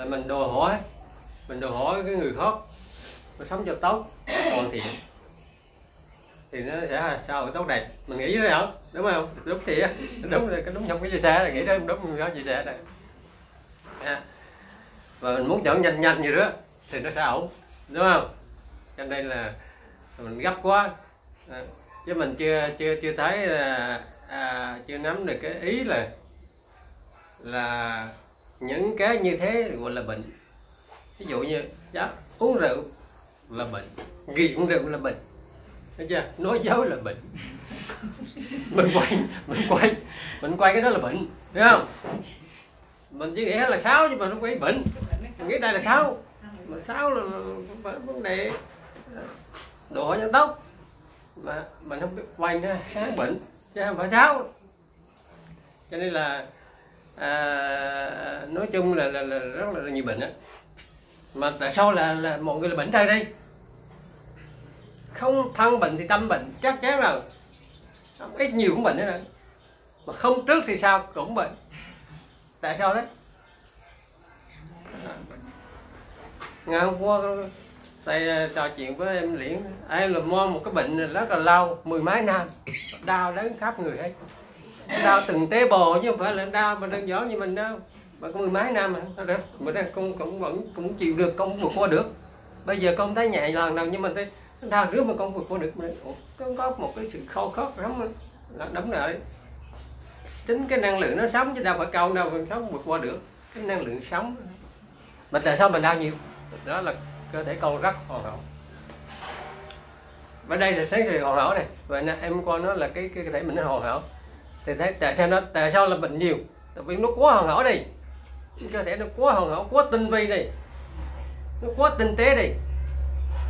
là mình đòi hỏi mình đòi hỏi cái người khác nó sống cho tốt hoàn thiện. Thì nó sẽ sao tốt đẹp. Mình nghĩ thế không đúng không? Đúng thì đúng rồi cái đúng trong cái chia sẻ là nghĩ đó đúng không có chia sẻ này. À. và mình muốn chọn nhanh nhanh gì đó thì nó sẽ ổn. Đúng không? Cho nên là mình gấp quá. À, chứ mình chưa chưa chưa thấy là à, chưa nắm được cái ý là là những cái như thế gọi là bệnh. Ví dụ như đó, uống rượu là bệnh ghi uống rượu là bệnh. Thấy chưa? Nói dối là bệnh. Mình quay mình quay mình quay cái đó là bệnh thấy không? Mình chỉ nghĩ là xấu nhưng mà nó quay bệnh. Mình nghĩ đây là xấu mà xấu là vấn đề độ hỏi nhân tốc mà mình không biết quay nó sáng bệnh chứ không phải xấu cho nên là à, nói chung là, là, là rất là nhiều bệnh á. Mà tại sao là, là mọi người là bệnh trai đây? Không thân bệnh thì tâm bệnh chắc chắn rồi ít nhiều cũng bệnh nữa rồi mà không trước thì sao? Cũng bệnh. Tại sao đấy? Ngày hôm qua thầy à, trò chuyện với em liễn. Em là mo một cái bệnh rất là lâu mười mấy năm. Đau đến khắp người hết đau từng tế bồ chứ không phải là đau mà đơn giản như mình đâu. Mà có mười mấy năm mà được mình đang cũng cũng vẫn cũng chịu được con vượt qua được. Bây giờ con thấy nhẹ lần nào nhưng mình thấy đau rứa mà con vượt qua được. Mình con có, một cái sự khô khóc lắm là đúng rồi chính cái năng lượng nó sống chứ đâu phải câu đâu mình sống vượt qua được. Cái năng lượng sống. Mà tại sao mình đau nhiều? Đó là cơ thể con rất hoàn hảo. Và đây là thấy thì hoàn hảo này. Và em coi nó là cái cái cơ thể mình nó hoàn hảo thì thấy tại sao nó tại sao là bệnh nhiều? Tại vì nó quá hoàn hảo đi cơ thể nó quá hoàn hảo, quá tinh vi đi nó quá tinh tế đi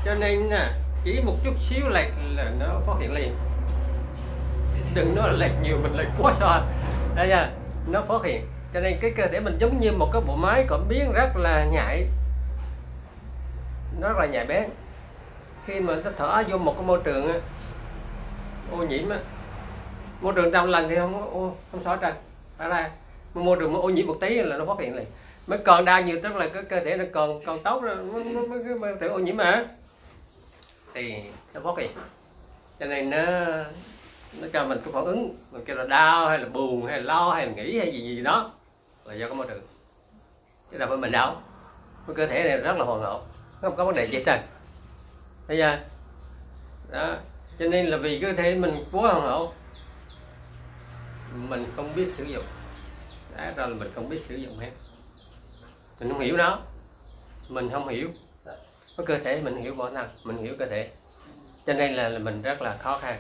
cho nên là chỉ một chút xíu lệch là nó phát hiện liền. Đừng nói là lệch nhiều, mình lệch quá xa. Đây nha, nó phát hiện. Cho nên cái cơ thể mình giống như một cái bộ máy cảm biến rất là nhạy. Nó rất là nhạy bén. Khi mà nó thở vô một cái môi trường ô nhiễm á môi trường trong lành thì không ô, không sót trần phải ra. Mà môi trường mà ô nhiễm một tí là nó phát hiện liền. Mới còn đau nhiều tức là cái cơ thể nó còn còn tốt rồi mới mới mới cái mới thể ô nhiễm mà. Thì nó phát hiện. Cho nên nó nó cho mình cái phản ứng mình kêu là đau hay là buồn hay là lo hay là nghĩ hay gì gì đó là do cái môi trường. Chứ đâu phải mình đâu. Cái cơ thể này rất là hoàn hảo không có vấn đề gì hết bây thấy chưa? Đó. Cho nên là vì cơ thể mình quá hoàn hảo mình không biết sử dụng. Đã ra là mình không biết sử dụng hết. Mình không hiểu nó. Mình không hiểu. Có cơ thể mình hiểu bản năng, mình hiểu cơ thể. Cho nên là, là mình rất là khó khăn.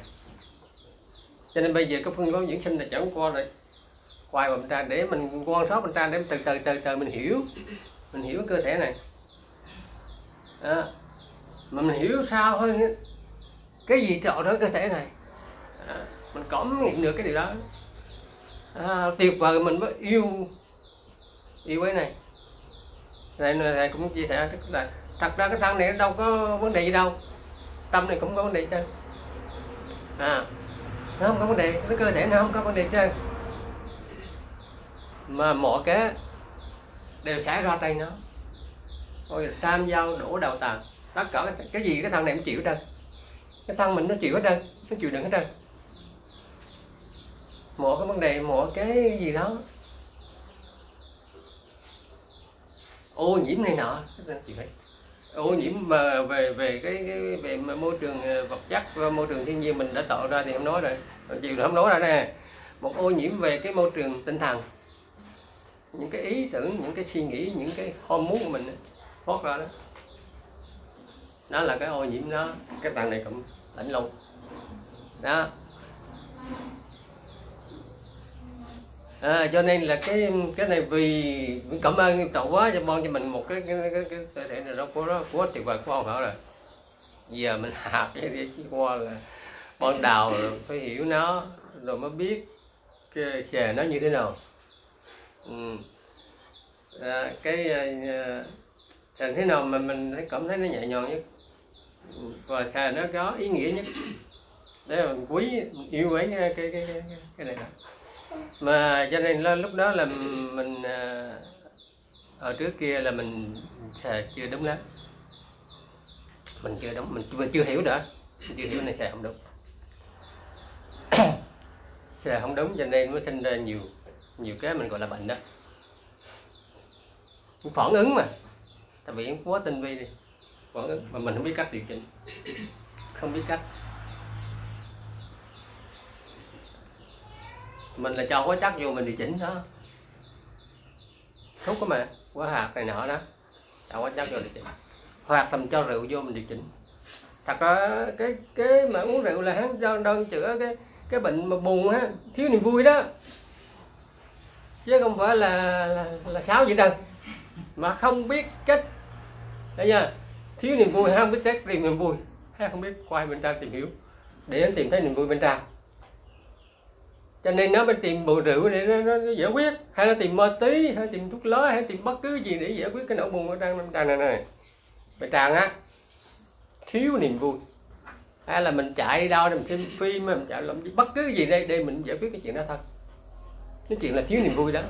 Cho nên bây giờ cái phương pháp dưỡng sinh là chẳng qua rồi. Quay vào bên để mình quan sát bên trên để từ từ từ từ mình hiểu. Mình hiểu cơ thể này. À, mà mình hiểu sao hơn cái gì trộn đó cơ thể này. À, mình cảm nghiệm được cái điều đó à, tuyệt vời mình mới yêu yêu cái này. Này này cũng chia sẻ tức là thật ra cái thân này nó đâu có vấn đề gì đâu. Tâm này cũng có vấn đề chứ. À nó không có vấn đề cái cơ thể nó không có vấn đề chứ. Mà mọi cái đều xảy ra tay nó. Thôi tam giao đổ đầu tàn. Tất cả cái, cái gì cái thằng này cũng chịu hết trơn. Cái thân mình nó chịu hết trơn nó chịu đựng hết trơn mỗi cái vấn đề mỗi cái gì đó. Ô nhiễm này nọ chị chịu ô nhiễm mà về về cái, cái về môi trường ờ, vật chất và môi trường thiên nhiên mình đã tạo ra thì không nói rồi. Ờ, chịu là không nói ra nè. Một ô nhiễm về cái môi trường tinh thần. Những cái ý tưởng những cái suy nghĩ những cái hormone của mình thoát ra đó. Đó là cái ô nhiễm đó. Cái tầng này cũng lạnh lùng. Đó à, cho nên là cái cái này vì cảm ơn cậu quá cho bon cho mình một cái cái cái cái cái thể này nó của nó quá tuyệt vời của ông hả rồi giờ mình học cái đi chứ qua là ban đầu phải hiểu nó rồi mới biết cái chè nó như thế nào ừ. à, cái à, thành thế nào mà mình thấy cảm thấy nó nhẹ nhàng nhất và thà nó có ý nghĩa nhất để mình quý yêu quý cái cái cái cái, cái này đó mà cho nên là lúc đó là mình à, ở trước kia là mình xài chưa đúng lắm. Mình chưa đúng mình, mình chưa hiểu nữa mình chưa hiểu này xài không đúng. Xài không đúng cho nên mới sinh ra nhiều nhiều cái mình gọi là bệnh đó. Phản ứng mà. Tại vì quá tinh vi đi. Phản ứng mà mình không biết cách điều chỉnh. Không biết cách. Mình là cho quá chắc vô mình điều chỉnh đó thuốc có mà quá hạt này nọ đó. Cho quá chắc vô điều chỉnh. Hoặc thầm cho rượu vô mình điều chỉnh. Thật ra cái cái mà uống rượu là hắn đơn, đơn chữa cái cái bệnh mà buồn á thiếu niềm vui đó. Chứ không phải là là, là sáo vậy đâu. Mà không biết cách thấy chưa? Thiếu niềm vui không biết cách tìm niềm vui. Hay không biết quay bên trong tìm hiểu. Để anh tìm thấy niềm vui bên trong cho nên nó bên tìm bầu rượu để nó, nó, nó giải quyết. Hay là tìm ma tí hay tìm thuốc lá hay tìm bất cứ gì để giải quyết cái nỗi buồn đang trong bên này này. Bên tràng á thiếu niềm vui. Hay là mình chạy đi đâu để mình xem phim mình chạy làm bất cứ gì đây để mình giải quyết cái chuyện đó thôi. Cái chuyện là thiếu niềm vui đó.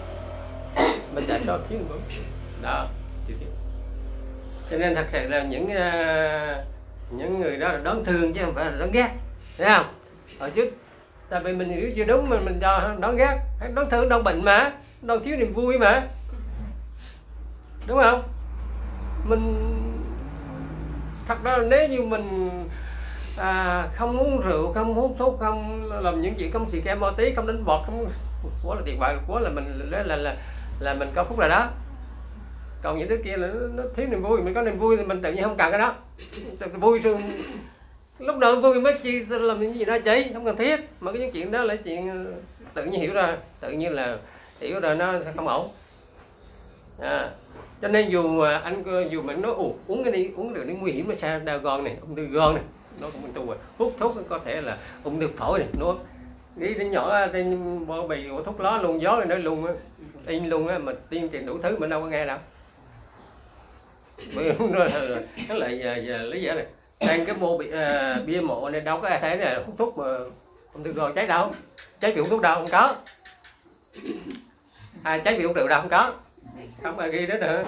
Mình tại sao thiếu niềm vui. Đó thiếu cho nên thật sự là những uh, những người đó là đón thương chứ không phải là đón ghét. Thấy không? Ở trước tại vì mình hiểu chưa đúng mình mình cho đón ghét. Đón thương đón bệnh mà. Đón thiếu niềm vui mà. Đúng không? Mình thật ra nếu như mình à, không uống rượu không hút thuốc không làm những chuyện không xì ke ma tí không đánh bọt không quá là tuyệt vời quá là mình là là là, là mình có phúc là đó. Còn những thứ kia là nó, nó thiếu niềm vui mình có niềm vui thì mình tự nhiên không cần cái đó. Vui rồi lúc đầu vui mới chi làm những gì đó cháy không cần thiết. Mà cái những chuyện đó là chuyện ờ, tự nhiên hiểu ra tự nhiên là hiểu rồi nó sẽ không ổn. À, cho nên dù anh dù mình nói ủ uống cái đi uống được nó nguy hiểm là sao? Đau gòn này ung thư gòn này. Nó cũng bình thường rồi hút thuốc có thể là ung thư phổi này nó đi đến nhỏ trên bao bì của thuốc lá luôn gió lên nó luôn á. In luôn á mà tiên truyền đủ thứ mình đâu có nghe đâu. Bởi nó lại là, là lý giải này đang cái mô bị uh, bia mộ này đâu có ai thấy này hút thuốc mà không được rồi cháy đâu. Cháy bị hút thuốc đâu không có. Ai cháy bị hút rượu đâu không có. Không ai ghi đó nữa.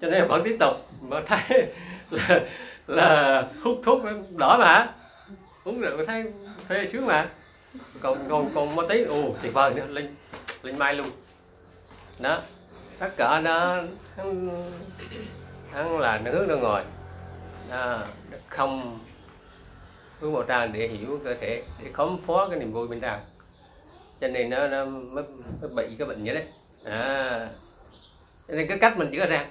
Cho nên vẫn tiếp tục mà thấy là là hút thuốc đỏ mà uống rượu thấy phê sướng mà. Còn còn còn một tí ồ tuyệt vời nữa linh linh mai luôn. Đó tất cả nó hắn, hắn là nó ngồi. Đó. à, không hướng vào trang để hiểu cơ thể để khám phá cái niềm vui bên trong. Cho nên nó, nó mới, mới bị cái bệnh vậy đấy. À. Cho nên cái cách mình chữa ra.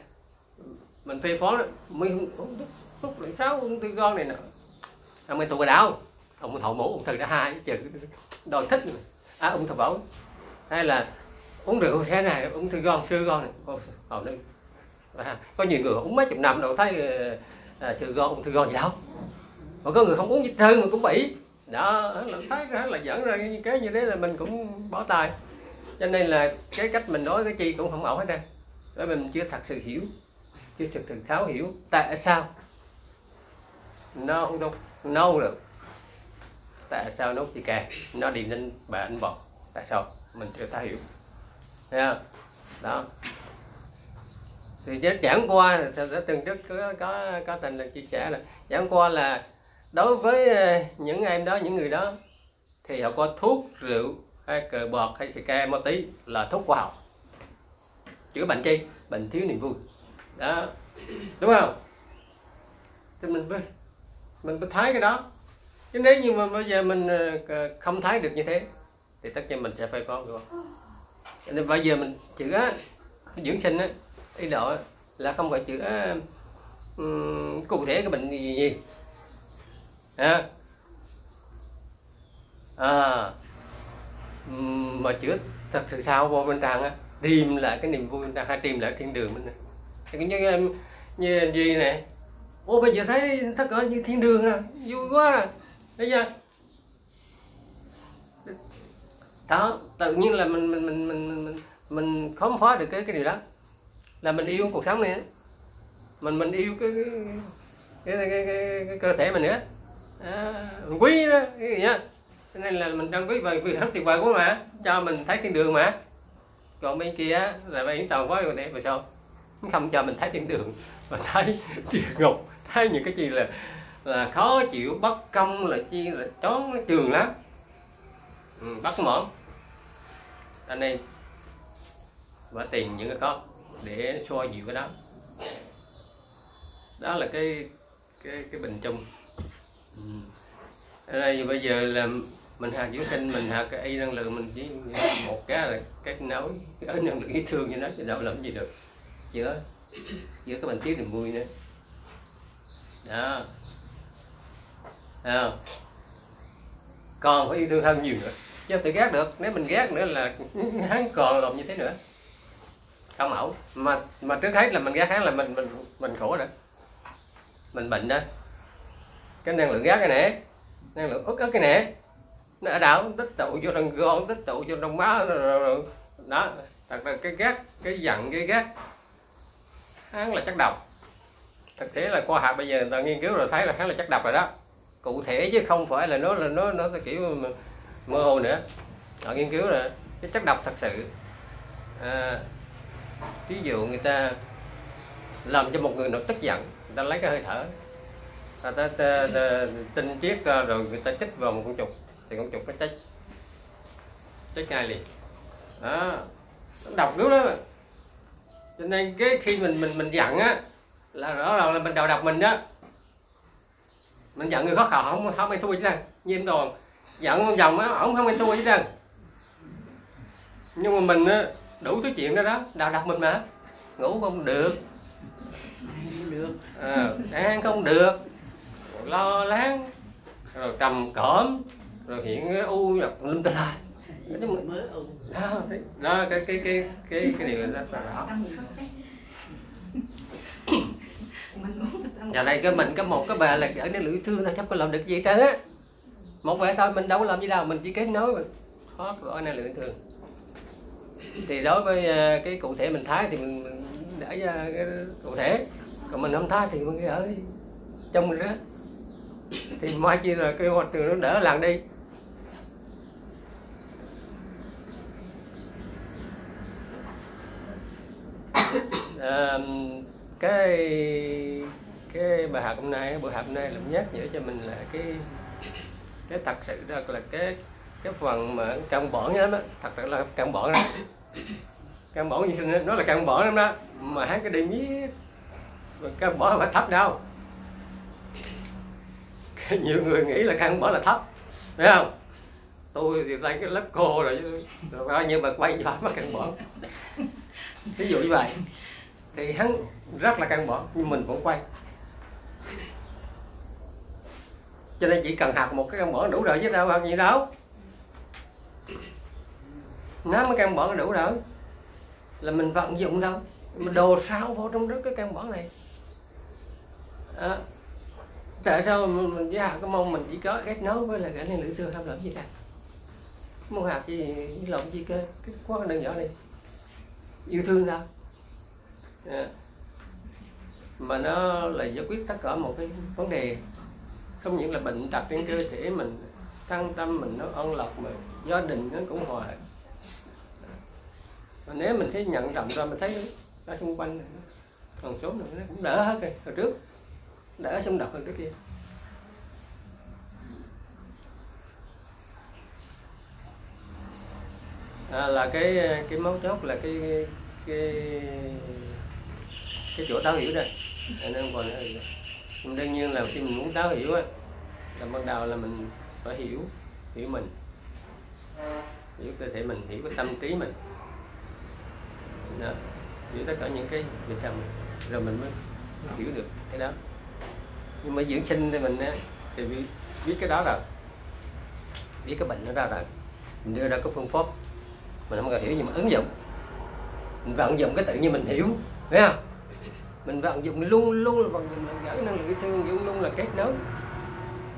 Mình phê phó đó mới không phúc lại sáu ung thư con này nè ông ấy tụ đảo, ông thọ mổ ung thư đã hai chữ đòi thích à ung thư phổi hay là uống rượu thế này ung thư con xưa con này. Còn, đây. À, có nhiều người uống mấy chục năm đâu thấy ờ, à, xưa gò ung thư gò gì đâu. Mà có người không uống dịch thư mà cũng bị. Đó là thấy là dẫn ra những cái như thế là mình cũng bỏ tay. Cho nên là cái cách mình nói cái chi cũng không ổn hết trơn bởi mình chưa thật sự hiểu chưa thực sự tháo hiểu tại sao nó không đâu nấu được. Tại sao nấu chỉ kè nó đi lên bà anh bọt. Tại sao? Mình chưa tháo hiểu. Thấy không? Đó thì chứ chẳng qua thật từng trước có có có thành là chia sẻ là chẳng qua là đối với ờ, những em đó, những người đó thì họ có thuốc rượu hay cờ bọt hay xì ke ma tí là thuốc khoa học. Chữa bệnh chi? Bệnh thiếu niềm vui. Đó. Đúng không? Thì mình mới mình phải thấy cái đó. Chứ nếu như mà bây giờ mình ờ, không thấy được như thế, thì tất nhiên mình sẽ phải có được nên bây giờ mình chữa dưỡng sinh á y độ là không phải chữa um, ờ, cụ thể cái bệnh gì gì à, à mà chữa thật sự sao vô bên trong á tìm lại cái niềm vui bên trong hay tìm lại thiên đường mình cái như em như gì này ô bây giờ thấy tất cả như thiên đường rồi vui quá rồi bây giờ, đó tự nhiên là mình mình mình mình mình, mình khám phá được cái cái điều đó là mình yêu cuộc sống này mình mình yêu cái cái cái, cái, cái, cái cơ thể mình nữa à, mình quý đó cái gì nhá cho nên là mình trân quý và vì rất tuyệt vời quá mà cho mình thấy thiên đường mà. Còn bên kia là bên toàn quá rồi đẹp rồi sao? Không cho mình thấy thiên đường mà thấy địa ngục. Thấy những cái gì là là khó chịu bất công là chi là chón nó trường lắm. Ừ, bắt mỏm anh em và tìm những cái có để xoa dịu cái đó. Đó là cái cái cái bình chung. Ừ. ở đây, bây giờ là mình hạt dưỡng sinh mình hạt cái y năng lượng, mình chỉ một cái là kết nối cái năng lượng yêu thương như nó, chứ đâu làm gì được. Giữa giữa cái bệnh tiết niềm vui nữa. Đó. À. còn phải yêu thương hơn nhiều nữa. Chứ tự ghét được. Nếu mình ghét nữa là hắn còn làm như thế nữa có mẫu mà mà trước hết là mình gác kháng là mình mình mình khổ rồi mình bệnh đó. Cái năng lượng gác cái nẻ năng lượng ức ức cái nẻ nó ở đảo tích tụ vô trong gòn tích tụ vô trong máu đó thật là cái gác cái giận cái gác. Hắn là chất độc. Thực tế là khoa học bây giờ người ta nghiên cứu rồi thấy là hắn là chất độc rồi đó. Cụ thể chứ không phải là nó là nó nó kiểu mơ hồ nữa. Họ nghiên cứu rồi cái chất độc thật sự. À, ví dụ người ta làm cho một người nó tức giận người ta lấy cái hơi thở người ta, ta, ta tinh chiết rồi người ta chích vào một con chuột, thì con chuột nó chết. Chết ngay liền. Đó nó độc dữ đó cho nên cái khi mình mình mình giận á là rõ ràng là mình đầu độc mình đó. Mình giận người khác họ không không ai thua chứ đâu như em đoàn giận con chồng á ổng không ai thua chứ đâu nhưng mà mình á đủ thứ chuyện đó đó. Đầu độc mình mà. Ngủ không được. Được. À, ăn không được. Lo lắng. Rồi trầm cõm rồi hiện u nhập linh tinh lại. Đó, đó cái cái cái cái cái điều đó là rõ. Giờ đây cái mình có một cái bà là ở nơi lưỡi thương thôi không có làm được gì á một vậy thôi mình đâu có làm gì đâu mình chỉ kết nối mà. Khó gọi nơi lưỡi thương thì đối với ờ, cái cụ thể mình thái thì mình để ra cái cụ thể. Còn mình không thái thì mình ở trong mình đó. Thì mai kia là cái hoạt trường nó đỡ làng đi. À, cái cái bài học hôm nay buổi học hôm nay làm nhắc nhở cho mình là cái cái thật sự đó là cái cái phần mà căn bản lắm đó thật sự là căn bản lắm cam bổ như sinh nó là cam bổ lắm đó. Mà hát cái đi miết. Cam bổ phải thấp đâu. Nhiều người nghĩ là cam bổ là thấp. Thấy không? Tôi thì lấy cái lớp cô rồi rồi nhưng mà quay cho mà căn bỏ ví dụ như vậy. Thì hắn rất là căn bỏ nhưng mình vẫn quay. Cho nên chỉ cần học một cái căn bỏ đủ rồi chứ đâu bao nhiêu đâu nó mới căn bản đủ rồi. Là mình vận dụng đâu? Mình đồ sao vô trong đó cái căn bản này? À, tại sao mình, mình với học cái mong mình chỉ có kết nối với là cái này nữ xưa không làm gì cả muốn học gì lộn gì cơ? Cái quá đơn giản này. Yêu thương sao à, mà nó là giải quyết tất cả một cái vấn đề. Không những là bệnh tật trên cơ thể mình thân tâm mình nó an lạc mà gia đình nó cũng hòa mà nếu mình thấy nhận rộng ra mình thấy ở xung quanh này, còn số này nó cũng đỡ hết rồi hồi trước. Đỡ xung đột hơn trước kia. À, là cái cái mấu chốt là cái cái cái chỗ táo hiểu đây. Nên còn nữa đương nhiên là khi mình muốn táo hiểu á là ban đầu là mình phải hiểu hiểu mình. Hiểu cơ thể mình hiểu cái tâm trí mình nữa. Giữ tất cả những cái việc làm mình rồi mình mới hiểu được cái đó. Nhưng mà dưỡng sinh thì mình á, thì biết, biết cái đó rồi. Biết cái bệnh nó ra rồi. Mình đưa ra cái phương pháp mình không cần hiểu nhưng mà ứng dụng. Mình vận dụng cái tự nhiên mình hiểu thấy không? Mình vận dụng luôn luôn là vận dụng là gửi năng lượng yêu thương luôn luôn là kết nối.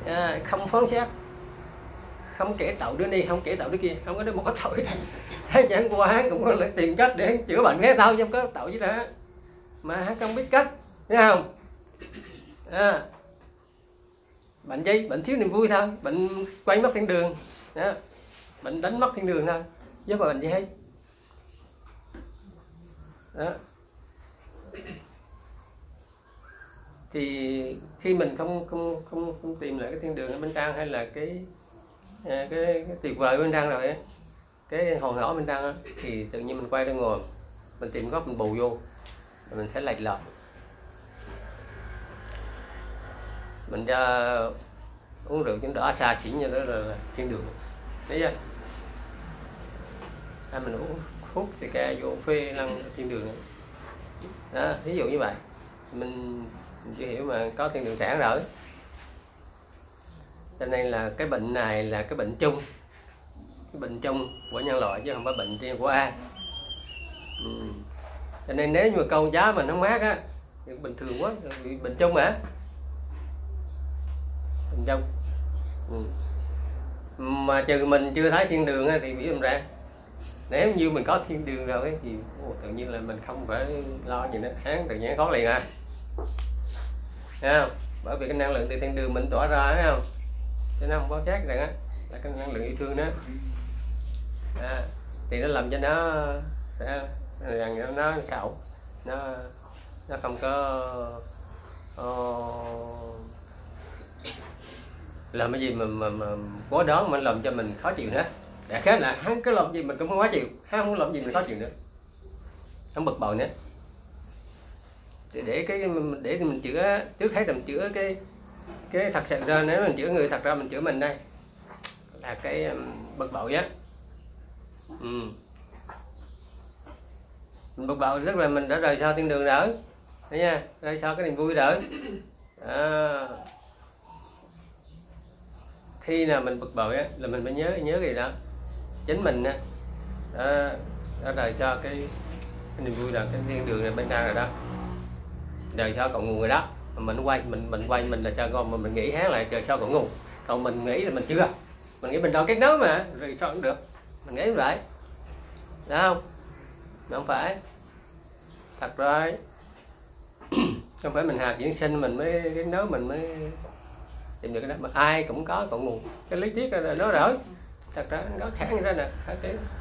À, không phán xét không kể tội đứa đi không kể tội đứa kia không có đứa một cái tội hay chẳng qua hắn cũng có lấy cách để chữa bệnh. Nghe sao không có tội gì đó mà hắn không biết cách thấy không? À, bệnh gì bệnh thiếu niềm vui thôi bệnh quay mất thiên đường. Đó. bệnh đánh mất thiên đường thôi. Chứ mà bệnh gì hết đó. Thì khi mình không không không, không tìm lại cái thiên đường ở bên trang hay là cái Ờ, cái, cái tuyệt vời bên đang rồi cái hòn hỏ bên đang thì tự nhiên mình quay ra ngồi mình tìm góc mình bù vô rồi mình sẽ lệch lọt mình ra uống rượu chúng đỏ xa xỉn như đó là, thiên đường. Thấy chưa? Hay mình uống hút thì ca vô phê lăn thiên đường đó ví dụ như vậy. Mình, mình chưa hiểu mà có thiên đường sản rồi cho nên là cái bệnh này là cái bệnh chung cái bệnh chung của nhân loại chứ không phải bệnh riêng của ai. Ừ. cho nên nếu như mà con giá mình không mát á thì bình thường quá bị bệnh chung mà bệnh chung. Ừ. mà trừ mình chưa thấy thiên đường á, thì bị làm ra nếu như mình có thiên đường rồi ấy, thì ô, tự nhiên là mình không phải lo gì nữa hán tự nhiên khó liền à. Thấy không? Bởi vì cái năng lượng từ thiên đường mình tỏa ra thấy không? Cho nó không có chát rằng á là cái năng lượng yêu thương đó. À, thì nó làm cho nó sẽ rằng nó, nó xạo nó nó không có uh, làm cái gì mà mà, mà quá đó mà làm cho mình khó chịu nữa. Đã khác là hắn cứ làm gì mình cũng không khó chịu hắn muốn làm gì mình khó chịu nữa. Hắn bực bội nữa. Để, để cái để mình chữa trước hết mình chữa cái cái thật sự ra nếu mình chữa người thật ra mình chữa mình đây là cái bực bội á. Ừ. mình bực bội rất là mình đã rời xa thiên đường rồi thấy nha rời xa cái niềm vui rồi. À. khi nào mình bực bội á là mình phải nhớ nhớ gì đó. Chính mình á. Đã, đã rời xa cái, cái niềm vui là cái thiên đường này bên trang rồi đó. Rời xa cộng nguồn rồi đó mình quay mình mình quay mình là cho con mà mình nghĩ hát lại trời sao còn ngủ còn mình nghĩ là mình chưa. Mình nghĩ mình đâu cái nối mà rồi sao cũng được. Mình nghĩ vậy. Đó không? Mà không phải. Thật rồi. Không phải mình hạt diễn sinh mình mới cái nối mình mới tìm được cái đó. Mà ai cũng có cội nguồn cái lý thuyết là nó rồi. Thật ra nó khác như thế nè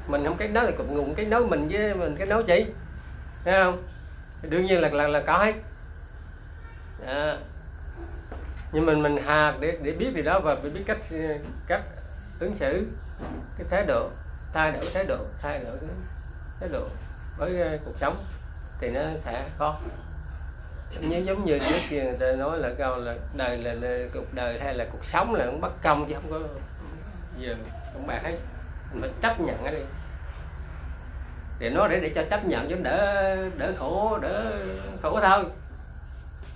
mình không cái nấu thì cội nguồn cái nấu mình với mình cái nấu chị thấy không? Đương nhiên là là, là có hết đó. nhưng mình mình hạt để để biết gì đó và biết cách cách ứng xử cái thái độ thay đổi thái độ thay đổi cái thái độ với ờ, cuộc sống thì nó sẽ khó. Như giống như trước kia người ta nói là câu là đời là, là cuộc đời hay là cuộc sống là cũng bất công chứ không có giờ không bạn hết. Mình phải chấp nhận cái đi thì nó để để cho chấp nhận cho đỡ đỡ khổ đỡ khổ thôi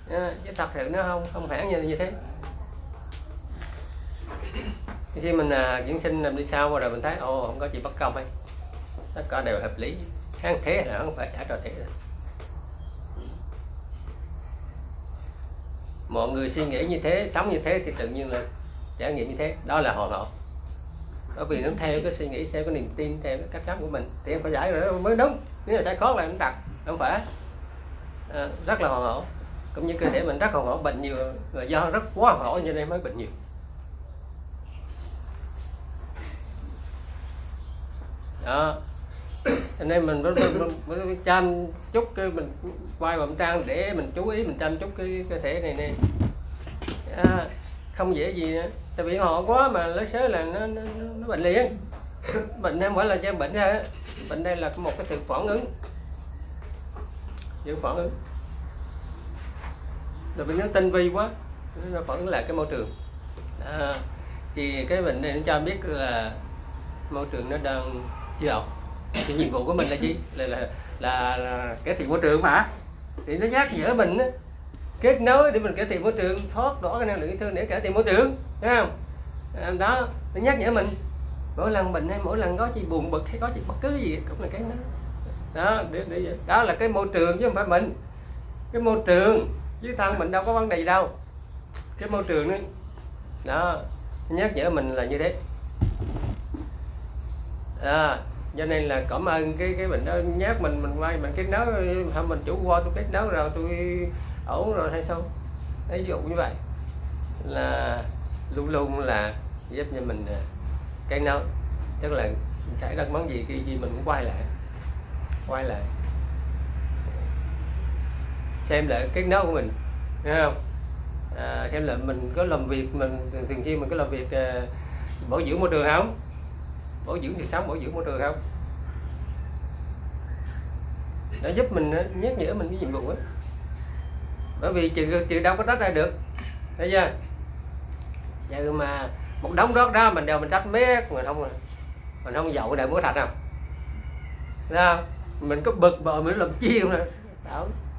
chứ thật sự nó không không hẳn như như thế. Khi mình à, dưỡng sinh làm đi sau rồi mình thấy ồ không có gì bất công hay tất cả đều hợp lý. Sáng thế là không phải trả trò thế rồi. Mọi người suy nghĩ như thế sống như thế thì tự nhiên là trải nghiệm như thế. Đó là hoàn hảo bởi vì nó theo cái suy nghĩ theo cái niềm tin theo cái cách sống của mình. Thì em phải giải rồi mới đúng. Nếu là sai khó là nó đặt. Không phải. À, rất là hoàn hảo cũng như cơ thể mình rất hoàn hảo bệnh nhiều là do rất quá hoàn hảo cho nên mới bệnh nhiều. Đó. Cho nên mình mới, mới, mới, mới chăm chút cái mình quay vòng trang để mình chú ý mình chăm chút cái cơ thể này nè. À, không dễ gì nữa. Tại vì họ quá mà lấy sớ là nó, nó, nó bệnh liền. Bệnh em phải là cho bệnh ra bệnh đây là một cái sự phản ứng. Sự phản ứng tại vì nó tinh vi quá nó vẫn là cái môi trường. À, thì cái bệnh này nó cho biết là môi trường nó đang chưa học thì nhiệm vụ của mình là gì? Là là là, là cải thiện môi trường mà. Thì nó nhắc nhở mình á kết nối để mình cải thiện môi trường thoát bỏ cái năng lượng thương để cải thiện môi trường thấy không? À, đó nó nhắc nhở mình. Mỗi lần bệnh hay mỗi lần có gì buồn bực hay có gì bất cứ gì cũng là cái đó. Đó để, để đó là cái môi trường chứ không phải mình. Cái môi trường chứ thân mình đâu có vấn đề gì đâu. Cái môi trường ấy đó nhắc nhở mình là như thế. À, cho nên là cảm ơn cái cái bệnh đó nhắc mình mình quay mình kết nối không mình chủ qua tôi kết nối rồi tôi ổn rồi hay sao ví dụ như vậy. Là luôn luôn là giúp cho mình à, cái nấu tức là xảy ra món gì cái gì mình cũng quay lại quay lại xem lại cái nấu của mình. Thấy không? À, xem lại mình có làm việc mình thường, xuyên mình có làm việc à, bảo dưỡng môi trường không? Bảo dưỡng thì sống bảo dưỡng môi trường không? Nó giúp mình à, nhắc nhở mình cái nhiệm vụ ấy. bởi vì chừng chừng đâu có trách ra được. Thấy chưa? Giờ mà một đống rớt ra mình đều mình trách mét mình không mình không dậu để mua thạch nào thấy không? Mình có bực bội mình làm chi không nè?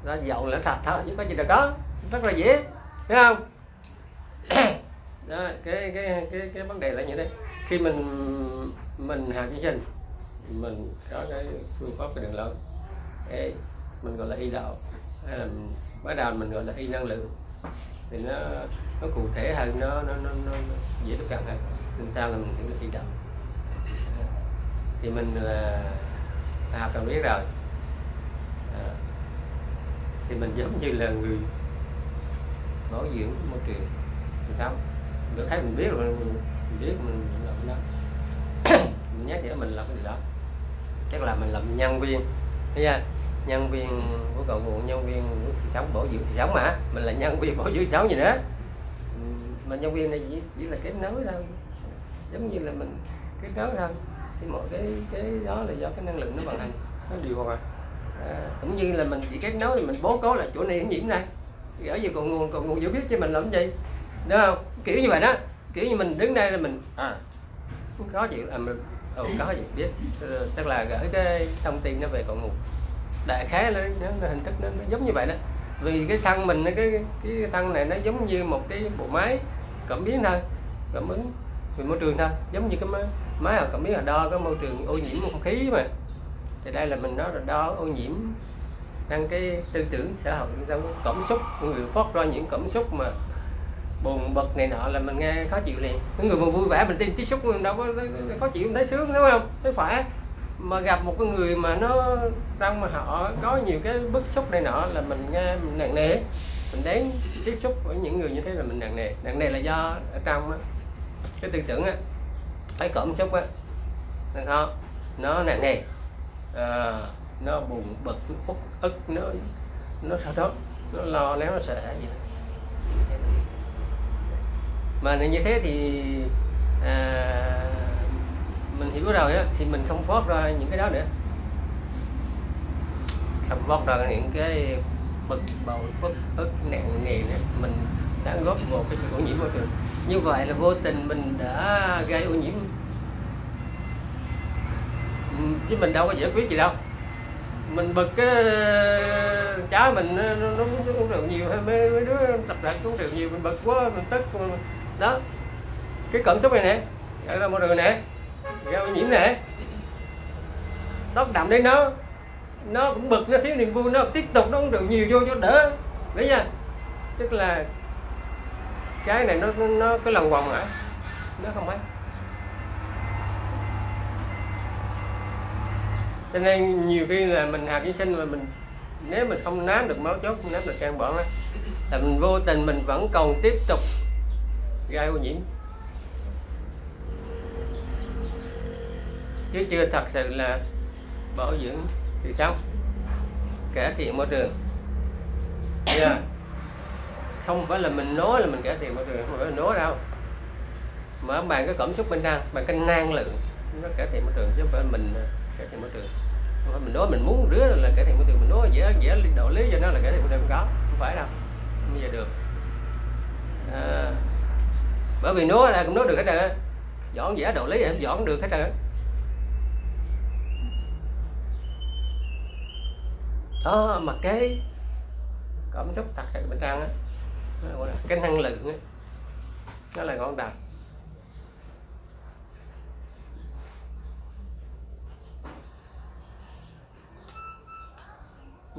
Nó ra dậu là sạch thôi chứ có gì đâu có. Rất là dễ thấy không? Đó, cái cái cái cái vấn đề là như thế. Khi mình mình hạ chương trình mình có cái phương pháp cái đường lớn Ê, mình gọi là y đạo. Hay là bắt đầu mình gọi là y năng lượng. Thì nó nó cụ thể hơn nó nó nó, nó, nó dễ tiếp cận hơn. Nên sao là mình hiểu được y đạo? Thì mình là à, học cần biết rồi. À, thì mình giống như là người bảo dưỡng môi trường. Mình không được thấy mình biết rồi mình biết mình làm cái đó. Mình nhắc nhở mình làm cái gì đó. Chắc là mình làm nhân viên. Thấy chưa? Nhân viên của cội nguồn nhân viên của sự sống bảo dưỡng sự sống mà. Mình là nhân viên bảo dưỡng sự sống gì nữa. Mà nhân viên này chỉ, chỉ là kết nối thôi. Giống như là mình kết nối thôi. Thì mọi cái cái đó là do cái năng lượng nó vận hành. Nó điều hòa à, cũng như là mình chỉ kết nối thì mình bố cố là chỗ này nhiễm này. Ở về còn nguồn còn nguồn hiểu biết cho mình làm gì. Đúng không? Kiểu như vậy đó. Kiểu như mình đứng đây là mình à có gì à, mình ừ, có gì biết. Tức là gửi cái thông tin nó về cội nguồn. Đại khái nó, nó, nó hình thức nó, nó giống như vậy đó. Vì cái xăng mình cái cái thân này nó giống như một cái bộ máy cảm biến thôi cảm ứng về môi trường thôi. Giống như cái máy máy cảm biến là đo cái môi trường ô nhiễm không khí mà thì đây là mình nói là đo ô nhiễm đang cái tư tưởng xã hội trong cảm xúc người phát ra những cảm xúc mà buồn bực này nọ là mình nghe khó chịu liền. Những người mà vui vẻ mình tin tiếp xúc đâu có khó chịu không thấy sướng đúng không? Thấy khỏe. Mà gặp một cái người mà nó trong mà họ có nhiều cái bức xúc này nọ là mình nghe mình nặng nề. Mình đến tiếp xúc với những người như thế là mình nặng nề. Nặng nề là do ở trong á, cái tư tưởng á thấy cảm xúc á. Nó nặng nề à, nó buồn bực nó uất ức nó nó sao đó nó lo lắng nó sợ hãi gì đó. mà như thế thì à, mình hiểu rồi á thì mình không phát ra những cái đó nữa. Không phát ra những cái bực bội uất ức nặng nề nữa mình đã góp vào cái sự ô nhiễm môi trường. Như vậy là vô tình mình đã gây ô nhiễm chứ mình đâu có giải quyết gì đâu. Mình bực cái cháu mình nó, nó, nó cũng rượu nhiều hay mấy, mấy đứa tập luyện cũng rượu nhiều mình bực quá mình tức đó. Cái cảm xúc này nè gọi là môi trường nè gây ô nhiễm nè. Nó đậm đến nó nó cũng bực nó thiếu niềm vui nó tiếp tục nó cũng rượu nhiều vô cho đỡ. Đấy nha. Tức là cái này nó nó, cái lần vòng hả? Nó không ấy. Cho nên nhiều khi là mình hạt vi sinh mà mình, nếu mình không nám được máu chốt, không nám được can bẩn là mình vô tình mình vẫn còn tiếp tục gây ô nhiễm. Chứ chưa thật sự là bảo dưỡng thì xong cải thiện môi trường. Yeah. không phải là mình nói là mình cải thiện môi trường, không phải là nói đâu. Mà bạn cái cảm xúc bên trong bạn cái năng lượng, nó cải thiện môi trường chứ không phải mình à, cải thiện môi trường không phải mình nói mình muốn đứa là cải thiện môi trường mình nói dễ dễ đạo lý cho nó là cải thiện môi trường không có không phải đâu. Không bao giờ được. À, bởi vì nói là cũng nói được hết trơn dọn dễ đạo lý em dọn được hết trơn đó mà cái cảm xúc thật sự bên trong á cái năng lượng á nó là ngọn đập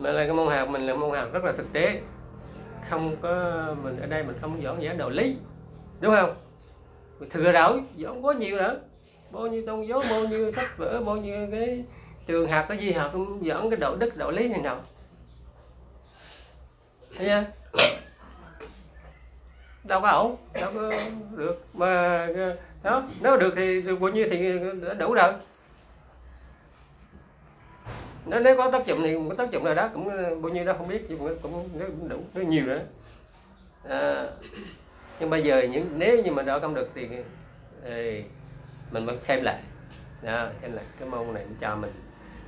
mà là cái môn học mình là môn học rất là thực tế. Không có, mình ở đây mình không dọn dã đạo lý. Đúng không? Mình thừa đảo dọn có nhiều nữa bao nhiêu tôn giáo, bao nhiêu sách vở, bao nhiêu cái trường học, cái gì học cũng dọn cái đạo đức, đạo lý này nào thấy chưa? Đâu có ổn, đâu có được. Mà ờ, đó, nếu được thì được bao nhiêu thì đã đủ rồi nếu nếu có tác dụng thì có tác dụng nào đó cũng uh, bao nhiêu đó không biết nhưng mà cũng cũng đủ nó nhiều nữa à, nhưng bây giờ những nếu như mà đỡ không được thì, thì mình vẫn xem lại. Đó, xem lại cái môn này cho mình.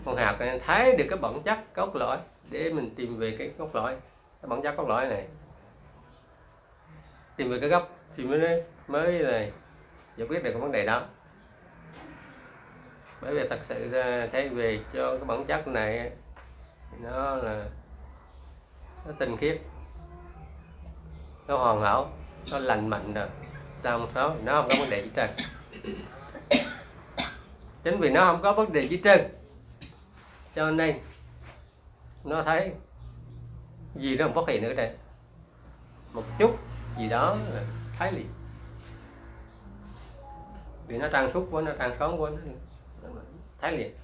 Môn học thấy được cái bản chất cốt lõi để mình tìm về cái cốt lõi cái bản chất cốt lõi này. Tìm về cái gốc thì mới mới này giải quyết được cái vấn đề đó bởi vì thật sự ra thấy về cho cái bản chất này nó là nó tinh khiết, nó hoàn hảo, nó lành mạnh rồi. Sao nó nó không có vấn đề gì trơn. Chính vì nó không có vấn đề gì trơn, cho nên nó thấy gì nó không phát hiện nữa đây. Một chút gì đó là thấy liền. Vì nó trang suốt quá, nó trang sống quá, nó thấy liền